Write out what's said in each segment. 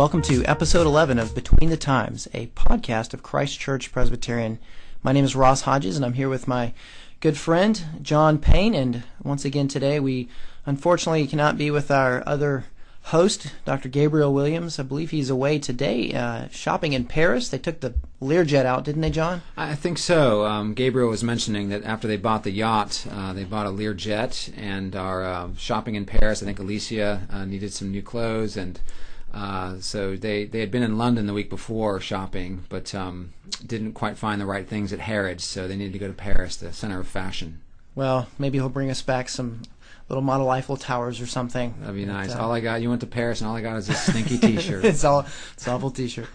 Welcome to episode 11 of Between the Times, a podcast of Christ Church Presbyterian. My name is Ross Hodges, and I'm here with my good friend, John Payne. And once again today, we unfortunately cannot be with our other host, Dr. Gabriel Williams. I believe he's away today uh, shopping in Paris. They took the Learjet out, didn't they, John? I think so. Um, Gabriel was mentioning that after they bought the yacht, uh, they bought a Learjet and are uh, shopping in Paris. I think Alicia uh, needed some new clothes and. Uh, so they, they had been in London the week before shopping, but um, didn't quite find the right things at Harrods, so they needed to go to Paris, the center of fashion. Well, maybe he'll bring us back some little model Eiffel towers or something. That'd be nice. But, uh, all I got, you went to Paris, and all I got is this stinky T-shirt. it's all, it's awful T-shirt.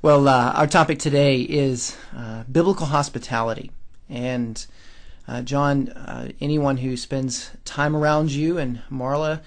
Well, uh, our topic today is uh, biblical hospitality, and uh, John, uh, anyone who spends time around you and Marla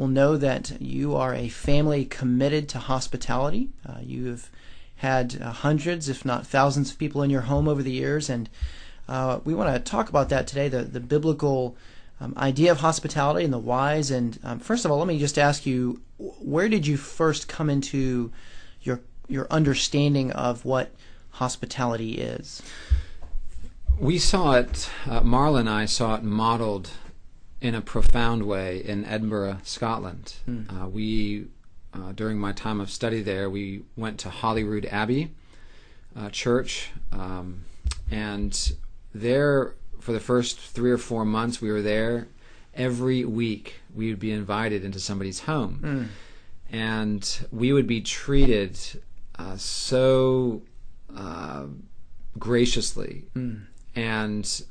will know that you are a family committed to hospitality. Uh, you have had hundreds, if not thousands, of people in your home over the years, and we want to talk about that today. The the biblical um, idea of hospitality and the whys. And um, first of all, let me just ask you, where did you first come into your your understanding of what hospitality is? We saw it. Uh, Marla and I saw it modeled in a profound way in Edinburgh, Scotland. Mm. Uh, we, uh, during my time of study there, we went to Holyrood Abbey uh, Church, um, and there for the first three or four months we were there, every week we would be invited into somebody's home. Mm. And we would be treated uh, so uh, graciously. Mm. And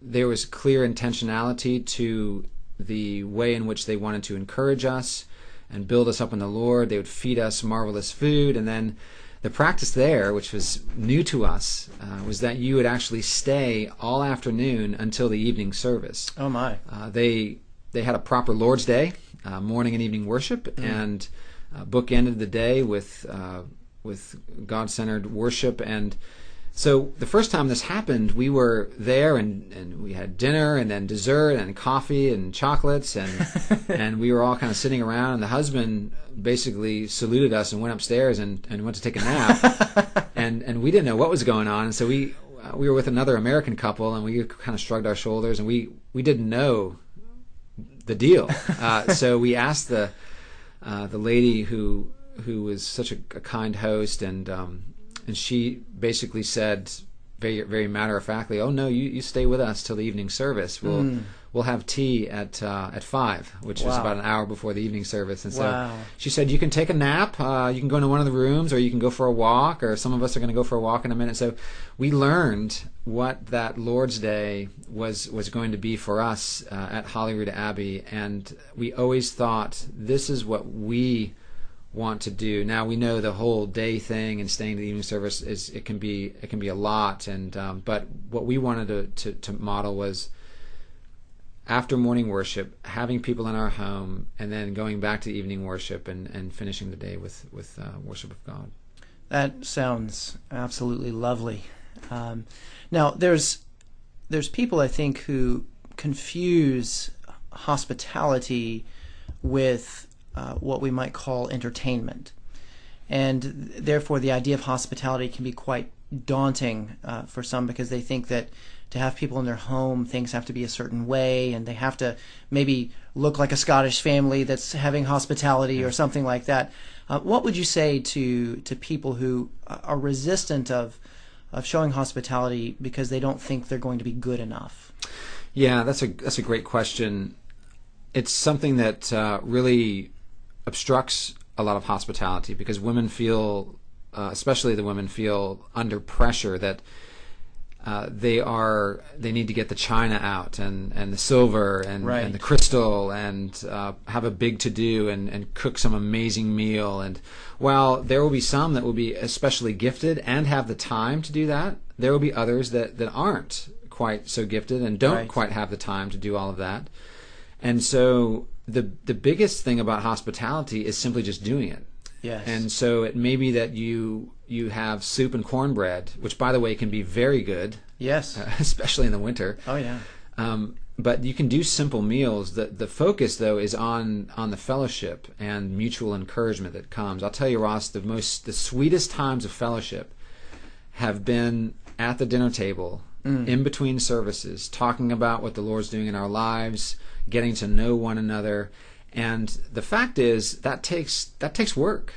there was clear intentionality to the way in which they wanted to encourage us and build us up in the Lord. They would feed us marvelous food, and then the practice there, which was new to us, uh, was that you would actually stay all afternoon until the evening service. Oh my! Uh, they they had a proper Lord's Day, uh, morning and evening worship, mm. and uh, bookended the day with uh, with God centered worship and so the first time this happened, we were there and, and we had dinner and then dessert and coffee and chocolates and and we were all kind of sitting around and the husband basically saluted us and went upstairs and, and went to take a nap. And and we didn't know what was going on. And so we we were with another American couple and we kind of shrugged our shoulders and we we didn't know the deal. Uh, so we asked the uh, the lady who who was such a, a kind host and um, and she basically said very very matter of factly, "Oh no, you, you stay with us till the evening service. We'll mm. we'll have tea at uh, at five, which wow. was about an hour before the evening service." And so wow. she said, "You can take a nap. Uh, you can go into one of the rooms, or you can go for a walk. Or some of us are going to go for a walk in a minute." So we learned what that Lord's Day was was going to be for us uh, at Holyrood Abbey, and we always thought this is what we want to do. Now we know the whole day thing and staying to the evening service is it can be it can be a lot, and um, but what we wanted to, to, to model was after morning worship, having people in our home, and then going back to evening worship and, and finishing the day with with uh, worship of God. That sounds absolutely lovely. Um, now there's there's people I think who confuse hospitality with uh, what we might call entertainment. And therefore, the idea of hospitality can be quite daunting uh, for some because they think that to have people in their home, things have to be a certain way, and they have to maybe look like a Scottish family that's having hospitality or something like that. Uh, what would you say to to people who are resistant of of showing hospitality because they don't think they're going to be good enough? Yeah, that's a that's a great question. It's something that uh, really obstructs a lot of hospitality because women feel, uh, especially the women feel under pressure that uh, they are they need to get the china out and, and the silver and, right. and the crystal and uh, have a big to do and, and cook some amazing meal and while there will be some that will be especially gifted and have the time to do that there will be others that, that aren't quite so gifted and don't right. quite have the time to do all of that and so the the biggest thing about hospitality is simply just doing it. Yes. And so it may be that you you have soup and cornbread, which by the way can be very good. Yes. Uh, especially in the winter. Oh yeah. Um, but you can do simple meals. The the focus though is on on the fellowship and mutual encouragement that comes. I'll tell you, Ross, the most the sweetest times of fellowship have been at the dinner table in between services, talking about what the Lord's doing in our lives, getting to know one another. And the fact is that takes that takes work.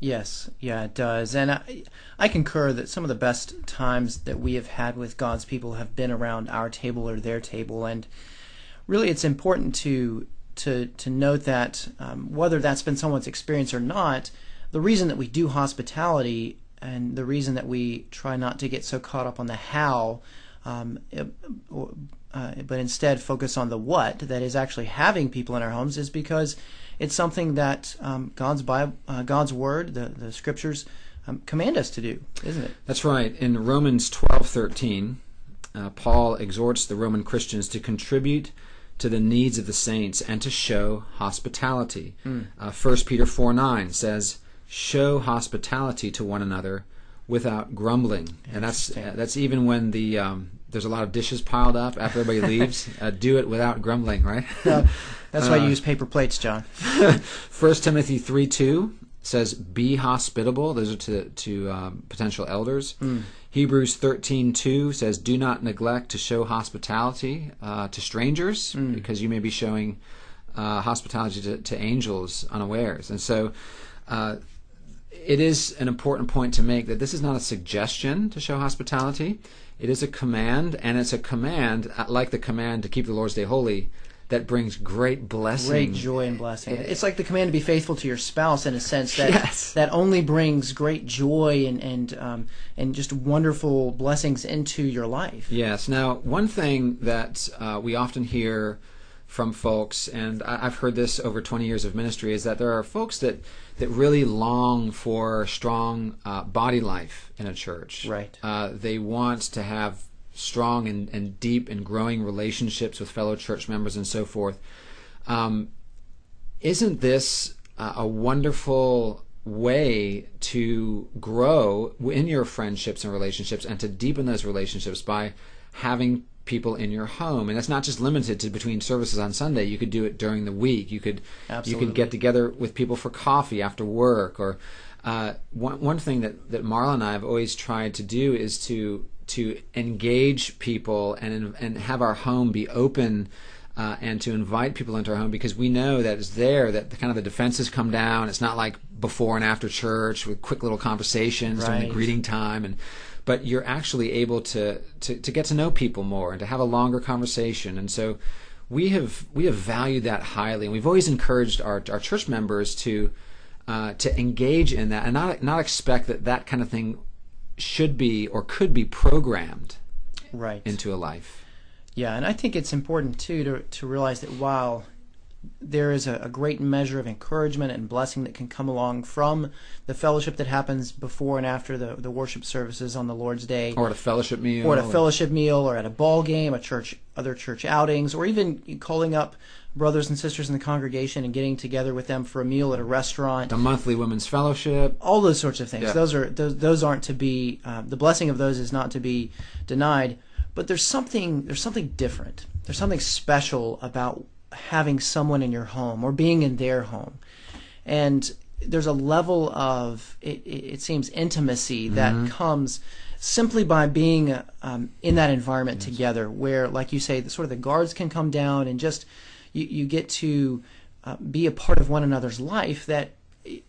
Yes, yeah, it does. And I, I concur that some of the best times that we have had with God's people have been around our table or their table. And really, it's important to to to note that um, whether that's been someone's experience or not, the reason that we do hospitality and the reason that we try not to get so caught up on the how, um, uh, but instead focus on the what that is actually having people in our homes is because it's something that um, God's Bible, uh, God's Word, the the Scriptures um, command us to do, isn't it? That's right. In Romans twelve thirteen, uh, Paul exhorts the Roman Christians to contribute to the needs of the saints and to show hospitality. Mm. Uh, 1 Peter 4 9 says, Show hospitality to one another without grumbling. And that's Interesting. that's even when the um, there's a lot of dishes piled up after everybody leaves. Uh, do it without grumbling, right? Uh, that's why Uh, you use paper plates, John. First Timothy three two says, "Be hospitable." Those are to to um, potential elders. Hebrews thirteen two says, "Do not neglect to show hospitality uh, to strangers, because you may be showing uh, hospitality to, to angels unawares." And so. Uh, it is an important point to make that this is not a suggestion to show hospitality. It is a command, and it's a command, uh, like the command to keep the Lord's Day holy, that brings great blessing. Great joy and blessing. It's like the command to be faithful to your spouse in a sense that Yes. that only brings great joy and and um, and just wonderful blessings into your life. Yes. Now, one thing that uh, we often hear from folks, and I- I've heard this over 20 years of ministry, is that there are folks that that really long for strong uh, body life in a church. Right. Uh, they want to have strong and, and deep and growing relationships with fellow church members and so forth. Um, isn't this uh, a wonderful way to grow in your friendships and relationships and to deepen those relationships by having people in your home. And that's not just limited to between services on Sunday. You could do it during the week. You could you could get together with people for coffee after work or uh, one, one thing that, that Marla and I have always tried to do is to to engage people and and have our home be open uh, and to invite people into our home because we know that it's there that the kind of the defenses come down. It's not like before and after church with quick little conversations during the greeting time and but you're actually able to, to to get to know people more and to have a longer conversation and so we have we have valued that highly and we've always encouraged our our church members to uh, to engage in that and not not expect that that kind of thing should be or could be programmed Right. into a life. Yeah, and I think it's important too to to realize that while there is a, a great measure of encouragement and blessing that can come along from the fellowship that happens before and after the, the worship services on the Lord's Day, Or at a fellowship meal. or at a fellowship meal, or at a ball game, a church, other church outings, or even calling up brothers and sisters in the congregation and getting together with them for a meal at a restaurant. the monthly women's fellowship. all those sorts of things. Yeah. Those are those, those aren't to be um, the blessing of those is not to be denied. But there's something there's something different. There's something special about having someone in your home or being in their home, and there's a level of it, it, seems intimacy that comes simply by being um, in that environment together, where, like you say, the, sort of the guards can come down and just you, you get to uh, be a part of one another's life that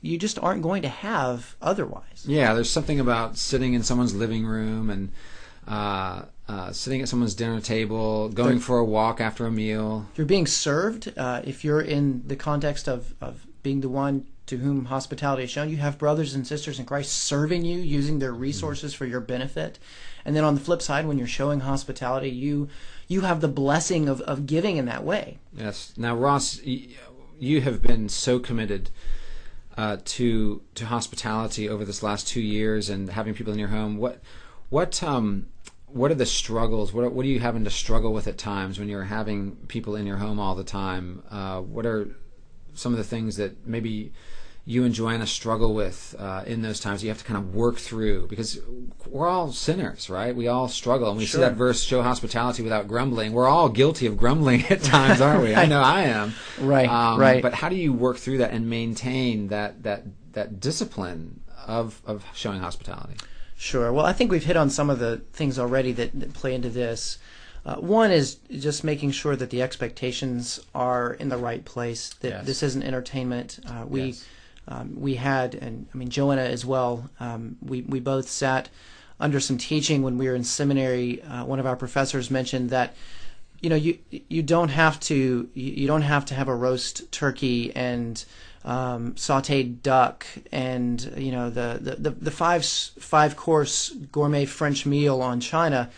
you just aren't going to have otherwise. Yeah, there's something about sitting in someone's living room and uh, uh, sitting at someone's dinner table, going There- for a walk after a meal. You're being served, uh, if you're in the context of, of being the one to whom hospitality is shown, you have brothers and sisters in Christ serving you, using their resources for your benefit. And then on the flip side, when you're showing hospitality, you you have the blessing of, of giving in that way. Yes. Now, Ross, you have been so committed uh, to to hospitality over this last two years and having people in your home. What what um what are the struggles? What are, what are you having to struggle with at times when you're having people in your home all the time? Uh, what are some of the things that maybe you and Joanna struggle with uh, in those times you have to kind of work through because we're all sinners, right? We all struggle, and we Sure. see that verse, "Show hospitality without grumbling." We're all guilty of grumbling at times, aren't we? I know I am. Right, Um, right. But how do you work through that and maintain that that that discipline of of showing hospitality? Sure. Well, I think we've hit on some of the things already that, that play into this. Uh, one is just making sure that the expectations are in the right place. That Yes. this isn't entertainment. Uh, we Yes. um, we had, and I mean Joanna as well. Um, we we both sat under some teaching when we were in seminary. Uh, one of our professors mentioned that you know you you don't have to you, you don't have to have a roast turkey and um, sautéed duck and you know the the, the, five five course gourmet French meal on China.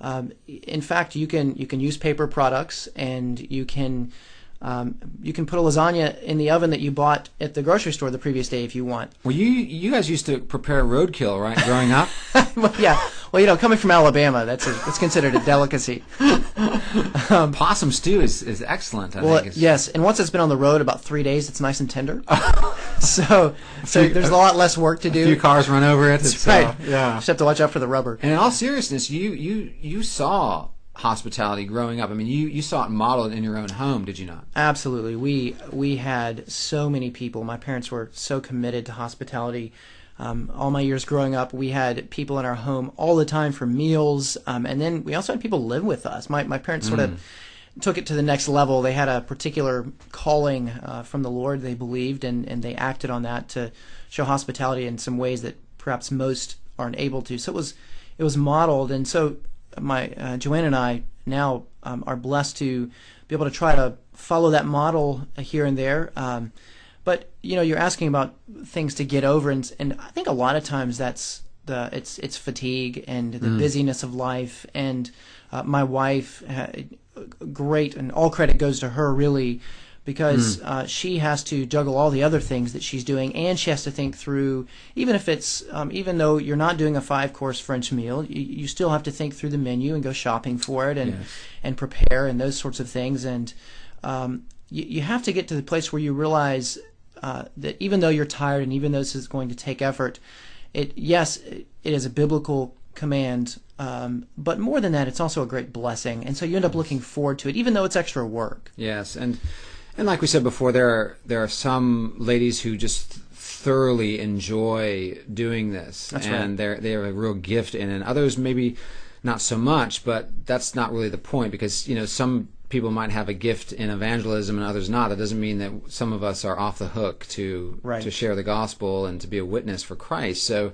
Um, in fact, you can you can use paper products and you can um, you can put a lasagna in the oven that you bought at the grocery store the previous day if you want. Well, you you guys used to prepare roadkill, right? Growing up. well, yeah. Well, you know, coming from Alabama, that's a, it's considered a delicacy. Possum stew is, is excellent. I Well, think. It's, yes, and once it's been on the road about three days, it's nice and tender. so, so there's a lot less work to A do. few cars run over it. That's it's, right. uh, yeah. Just have to watch out for the rubber. And in all seriousness, you you you saw hospitality growing up. I mean, you you saw it modeled in your own home, did you not? Absolutely. We we had so many people. My parents were so committed to hospitality. Um, all my years growing up, we had people in our home all the time for meals, um, and then we also had people live with us. My my parents sort of took it to the next level. They had a particular calling uh, from the Lord, they believed, and, and they acted on that to show hospitality in some ways that perhaps most aren't able to. So it was it was modeled, and so my uh, Joanne and I now um, are blessed to be able to try to follow that model here and there. Um, but you know, you're asking about things to get over, and and I think a lot of times that's the it's it's fatigue and the busyness of life. And uh, my wife, uh, great, and all credit goes to her really, because uh, she has to juggle all the other things that she's doing, and she has to think through. Even if it's um, even though you're not doing a five course French meal, you, you still have to think through the menu and go shopping for it and Yes. and prepare and those sorts of things. And um, you, you have to get to the place where you realize uh, that even though you're tired and even though this is going to take effort, it yes, it is a biblical command, um, but more than that, it's also a great blessing. And so you end up looking forward to it, even though it's extra work. Yes, and and like we said before, there are there are some ladies who just thoroughly enjoy doing this, That's and right. they're they have a real gift in it. And others maybe not so much, but that's not really the point because you know some people might have a gift in evangelism and others not. That doesn't mean that some of us are off the hook to Right. to share the gospel and to be a witness for Christ. So.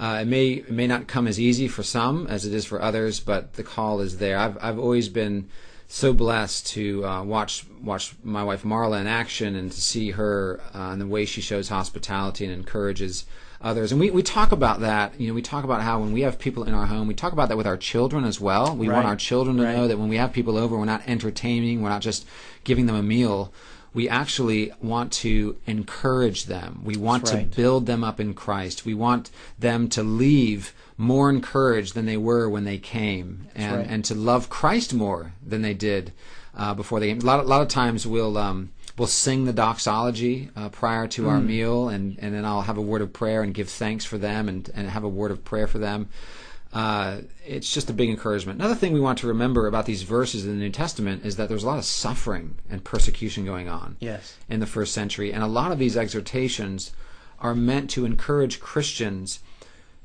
Uh, it may it may not come as easy for some as it is for others, but the call is there. I've I've always been so blessed to uh, watch watch my wife Marla in action and to see her uh, and the way she shows hospitality and encourages others. And we, we talk about that. You know, we talk about how when we have people in our home, we talk about that with our children as well. We want our children to Right. know that when we have people over, we're not entertaining, we're not just giving them a meal. We actually want to encourage them. We want That's to build them up in Christ. We want them to leave more encouraged than they were when they came, and right. and to love Christ more than they did uh, before they came. A lot, a lot of times we'll um, we'll sing the doxology uh, prior to Hmm. our meal, and, and then I'll have a word of prayer and give thanks for them, and, and have a word of prayer for them. Uh, it's just a big encouragement. Another thing we want to remember about these verses in the New Testament is that there's a lot of suffering and persecution going on Yes. in the first century. And a lot of these exhortations are meant to encourage Christians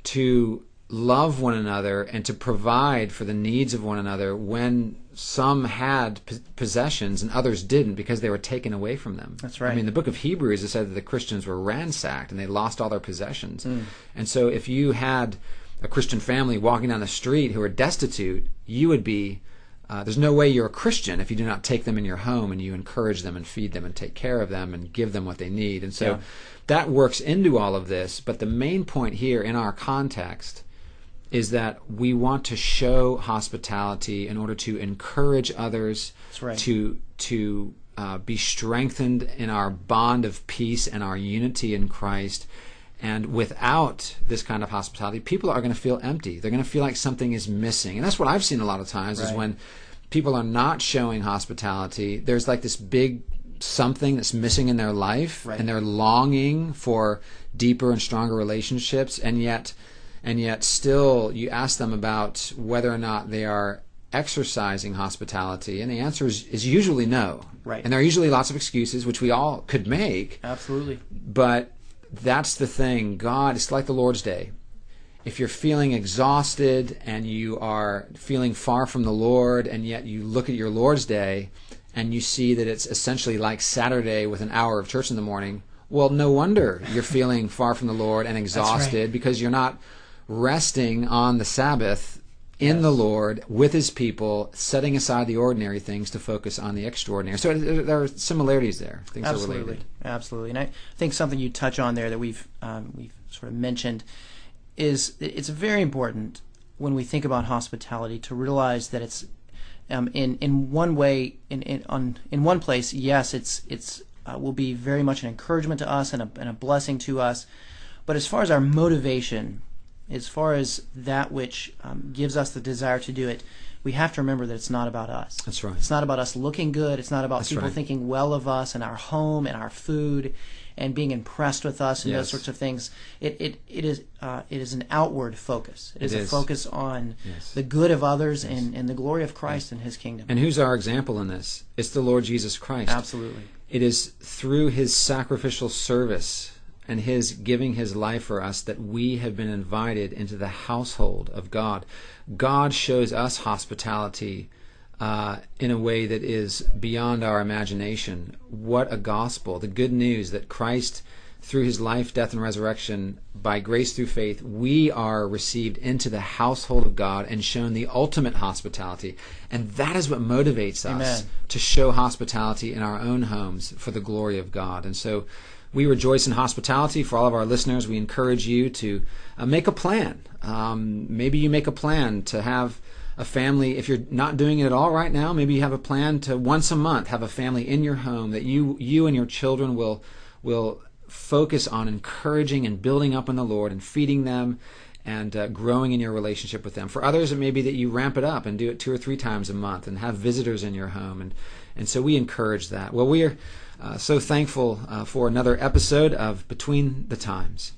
to love one another and to provide for the needs of one another when some had p- possessions and others didn't because they were taken away from them. That's right. I mean, the book of Hebrews it said that the Christians were ransacked and they lost all their possessions. Mm. And so if you had a Christian family walking down the street who are destitute, you would be uh, there's no way you're a Christian if you do not take them in your home and you encourage them and feed them and take care of them and give them what they need. And so Yeah. that works into all of this. But the main point here in our context is that we want to show hospitality in order to encourage others right. to to uh, be strengthened in our bond of peace and our unity in Christ. And without this kind of hospitality, people are going to feel empty. They're going to feel like something is missing. And that's what I've seen a lot of times is when people are not showing hospitality, there's like this big something that's missing in their life Right. and they're longing for deeper and stronger relationships and yet and yet still you ask them about whether or not they are exercising hospitality and the answer is, is usually no. Right. and there are usually lots of excuses which we all could make. Absolutely. but that's the thing. God it's like the lord's day. If you're feeling exhausted and you are feeling far from the Lord, and yet you look at your Lord's Day and you see that it's essentially like Saturday with an hour of church in the morning, well, no wonder you're feeling far from the Lord and exhausted because you're not resting on the Sabbath in the Lord with His people, setting aside the ordinary things to focus on the extraordinary. So there there are similarities there. Things are Absolutely, related. absolutely. And I think something you touch on there that we've um, we've sort of mentioned is it's very important when we think about hospitality to realize that it's um, in in one way in in on in one place yes it's it's uh, will be very much an encouragement to us and a, and a blessing to us but as far as our motivation as far as that which um, gives us the desire to do it we have to remember that it's not about us That's right. it's not about us looking good it's not about That's people right. thinking well of us and our home and our food and being impressed with us and those sorts of things it it, it is uh, it is an outward focus it is It a focus on Yes. the good of others and, and the glory of Christ and his kingdom And who's our example in this? It's the Lord Jesus Christ. absolutely It is through his sacrificial service and his giving his life for us that we have been invited into the household of God. God shows us hospitality uh, in a way that is beyond our imagination. What a gospel! The good news that Christ, through his life, death, and resurrection, by grace through faith, we are received into the household of God and shown the ultimate hospitality. And that is what motivates us Amen. to show hospitality in our own homes for the glory of God. And so we rejoice in hospitality. For all of our listeners, we encourage you to uh, make a plan. Um, maybe you make a plan to have a family. If you're not doing it at all right now, maybe you have a plan to once a month have a family in your home that you you and your children will will focus on encouraging and building up in the Lord and feeding them and uh, growing in your relationship with them. For others, it may be that you ramp it up and do it two or three times a month and have visitors in your home. And, and so we encourage that. Well, we are uh, so thankful uh, for another episode of Between the Times.